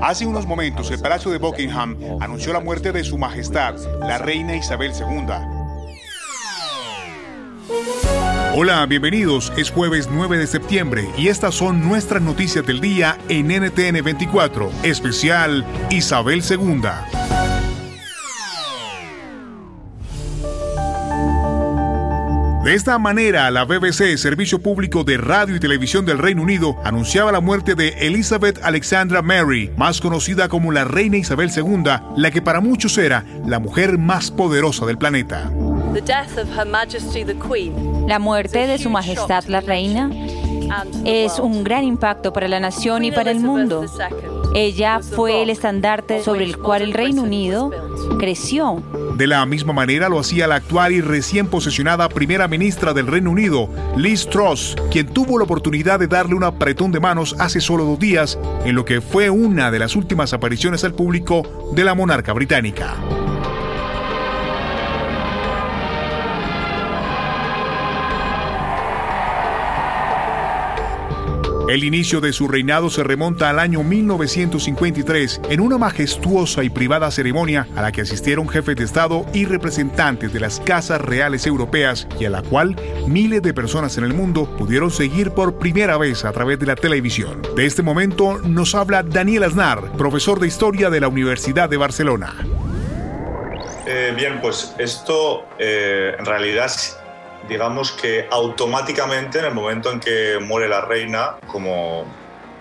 Hace unos momentos, el Palacio de Buckingham anunció la muerte de Su Majestad, la Reina Isabel II. Hola, bienvenidos. Es jueves 9 de septiembre y estas son nuestras noticias del día en NTN 24, especial Isabel II. De esta manera, la BBC, Servicio Público de Radio y Televisión del Reino Unido, anunciaba la muerte de Elizabeth Alexandra Mary, más conocida como la Reina Isabel II, la que para muchos era la mujer más poderosa del planeta. La muerte de Su Majestad la Reina es un gran impacto para la nación y para el mundo. Ella fue el estandarte sobre el cual el Reino Unido creció. De la misma manera lo hacía la actual y recién posesionada primera ministra del Reino Unido, Liz Truss, quien tuvo la oportunidad de darle un apretón de manos hace solo dos días en lo que fue una de las últimas apariciones al público de la monarca británica. El inicio de su reinado se remonta al año 1953 en una majestuosa y privada ceremonia a la que asistieron jefes de Estado y representantes de las casas reales europeas y a la cual miles de personas en el mundo pudieron seguir por primera vez a través de la televisión. De este momento nos habla Daniel Aznar, profesor de Historia de la Universidad de Barcelona. Eh, bien, pues esto eh, en realidad digamos que automáticamente en el momento en que muere la reina, como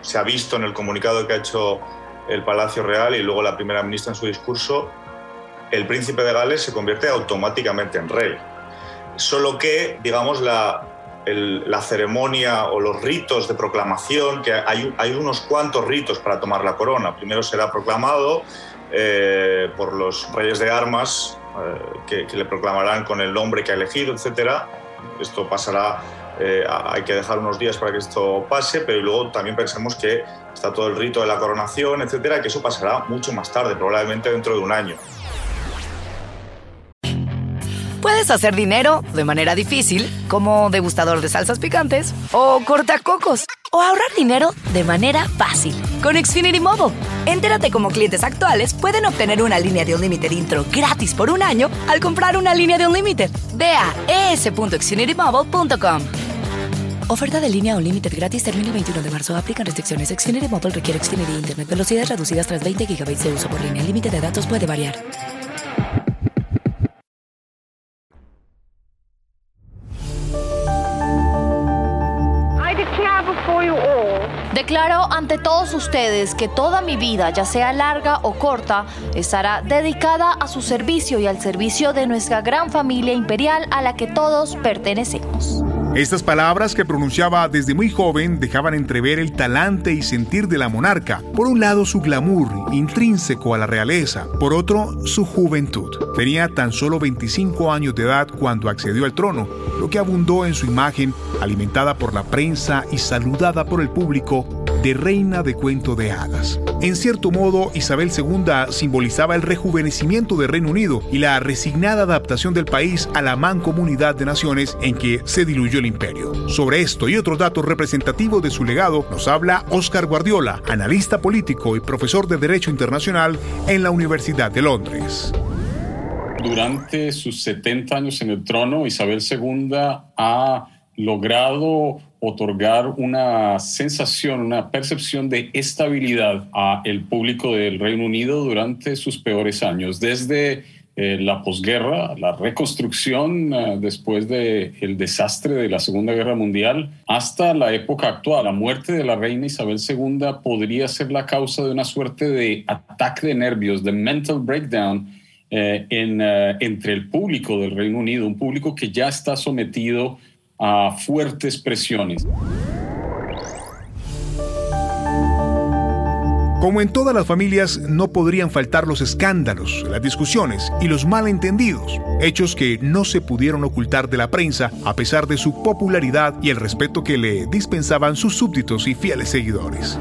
se ha visto en el comunicado que ha hecho el Palacio Real y luego la primera ministra en su discurso, el príncipe de Gales se convierte automáticamente en rey. Solo que, digamos, la, la ceremonia o los ritos de proclamación, que hay, hay, unos cuantos ritos para tomar la corona. Primero será proclamado eh, por los reyes de armas, eh, que, le proclamarán con el nombre que ha elegido, etcétera. Esto pasará, eh, hay que dejar unos días para que esto pase, pero luego también pensemos que está todo el rito de la coronación, etcétera, que eso pasará mucho más tarde, probablemente dentro de un año. Puedes hacer dinero de manera difícil, como degustador de salsas picantes, o cortacocos, o ahorrar dinero de manera fácil con Xfinity Mobile. Entérate cómo clientes actuales pueden obtener una línea de un límite intro gratis por un año al comprar una línea de un límite. Ve a es.xfinitymobile.com. Oferta de línea o límite gratis termina el 21 de marzo. Aplican restricciones. Xfinity Mobile requiere Xfinity Internet. Velocidades reducidas tras 20 GB de uso por línea. El límite de datos puede variar. Ante todos ustedes que toda mi vida, ya sea larga o corta, estará dedicada a su servicio y al servicio de nuestra gran familia imperial a la que todos pertenecemos. Estas palabras que pronunciaba desde muy joven dejaban entrever el talante y sentir de la monarca. Por un lado su glamour, intrínseco a la realeza, por otro su juventud. Tenía tan solo 25 años de edad cuando accedió al trono, lo que abundó en su imagen, alimentada por la prensa y saludada por el público de reina de cuento de hadas. En cierto modo, Isabel II simbolizaba el rejuvenecimiento del Reino Unido y la resignada adaptación del país a la mancomunidad de naciones en que se diluyó el imperio. Sobre esto y otros datos representativos de su legado nos habla Oscar Guardiola, analista político y profesor de Derecho Internacional en la Universidad de Londres. Durante sus 70 años en el trono, Isabel II ha logrado otorgar una sensación, una percepción de estabilidad a el público del Reino Unido durante sus peores años, desde eh, la posguerra, la reconstrucción eh, después del el desastre de la Segunda Guerra Mundial, hasta la época actual. La muerte de la reina Isabel II podría ser la causa de una suerte de ataque de nervios, de mental breakdown eh, en, entre el público del Reino Unido, un público que ya está sometido fuertes presiones. Como en todas las familias, no podrían faltar los escándalos, las discusiones y los malentendidos, hechos que no se pudieron ocultar de la prensa a pesar de su popularidad y el respeto que le dispensaban sus súbditos y fieles seguidores.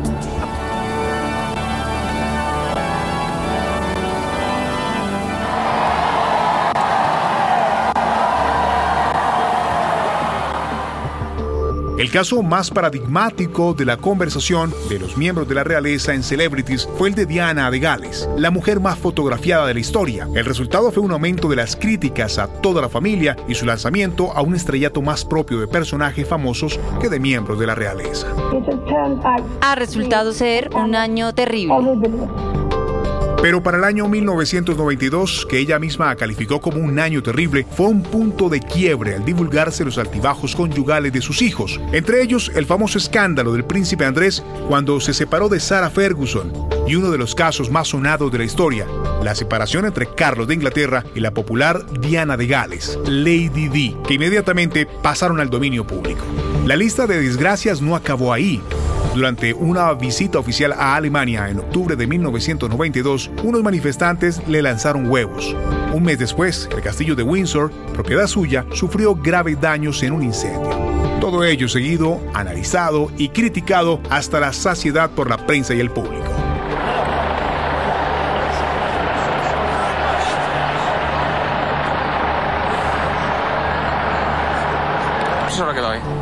El caso más paradigmático de la conversación de los miembros de la realeza en Celebrities fue el de Diana de Gales, la mujer más fotografiada de la historia. El resultado fue un aumento de las críticas a toda la familia y su lanzamiento a un estrellato más propio de personajes famosos que de miembros de la realeza. Ha resultado ser un año terrible. Pero para el año 1992, que ella misma calificó como un año terrible, fue un punto de quiebre al divulgarse los altibajos conyugales de sus hijos, entre ellos el famoso escándalo del príncipe Andrés cuando se separó de Sarah Ferguson y uno de los casos más sonados de la historia, la separación entre Carlos de Inglaterra y la popular Diana de Gales, Lady Di, que inmediatamente pasaron al dominio público. La lista de desgracias no acabó ahí. Durante una visita oficial a Alemania en octubre de 1992, unos manifestantes le lanzaron huevos. Un mes después, el castillo de Windsor, propiedad suya, sufrió graves daños en un incendio. Todo ello seguido, analizado y criticado hasta la saciedad por la prensa y el público. Eso lo que doy.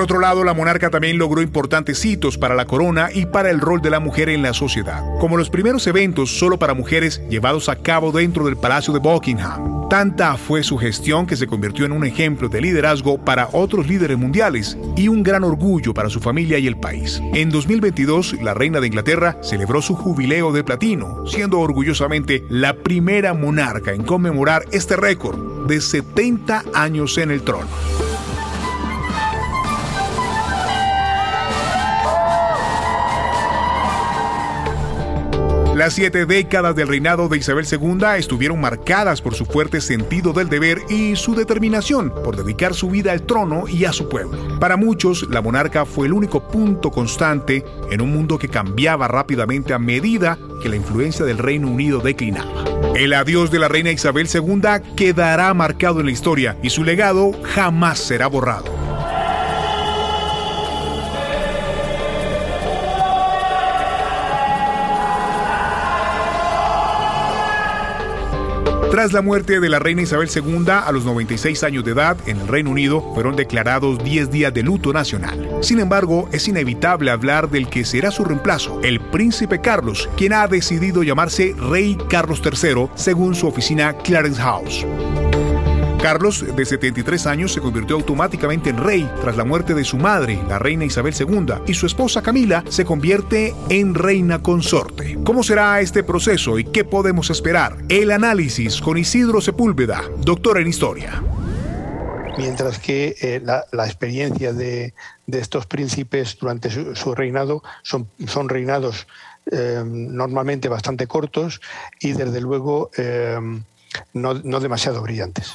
Otro lado, la monarca también logró importantes hitos para la corona y para el rol de la mujer en la sociedad, como los primeros eventos solo para mujeres llevados a cabo dentro del Palacio de Buckingham. Tanta fue su gestión que se convirtió en un ejemplo de liderazgo para otros líderes mundiales y un gran orgullo para su familia y el país. En 2022, la reina de Inglaterra celebró su jubileo de platino, siendo orgullosamente la primera monarca en conmemorar este récord de 70 años en el trono. Las siete décadas del reinado de Isabel II estuvieron marcadas por su fuerte sentido del deber y su determinación por dedicar su vida al trono y a su pueblo. Para muchos, la monarca fue el único punto constante en un mundo que cambiaba rápidamente a medida que la influencia del Reino Unido declinaba. El adiós de la reina Isabel II quedará marcado en la historia y su legado jamás será borrado. Tras la muerte de la reina Isabel II a los 96 años de edad en el Reino Unido, fueron declarados 10 días de luto nacional. Sin embargo, es inevitable hablar del que será su reemplazo, el príncipe Carlos, quien ha decidido llamarse Rey Carlos III según su oficina Clarence House. Carlos, de 73 años, se convirtió automáticamente en rey tras la muerte de su madre, la reina Isabel II, y su esposa Camila se convierte en reina consorte. ¿Cómo será este proceso y qué podemos esperar? El análisis con Isidro Sepúlveda, doctor en historia. Mientras que eh, la, experiencia de, estos príncipes durante su, reinado son, reinados eh, normalmente bastante cortos y desde luego eh, no demasiado brillantes.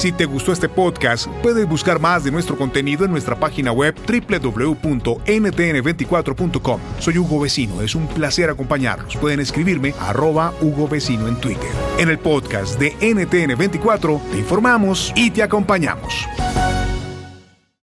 Si te gustó este podcast, puedes buscar más de nuestro contenido en nuestra página web www.ntn24.com. Soy Hugo Vecino, es un placer acompañarlos. Pueden escribirme a arroba Hugo Vecino en Twitter. En el podcast de NTN24 te informamos y te acompañamos.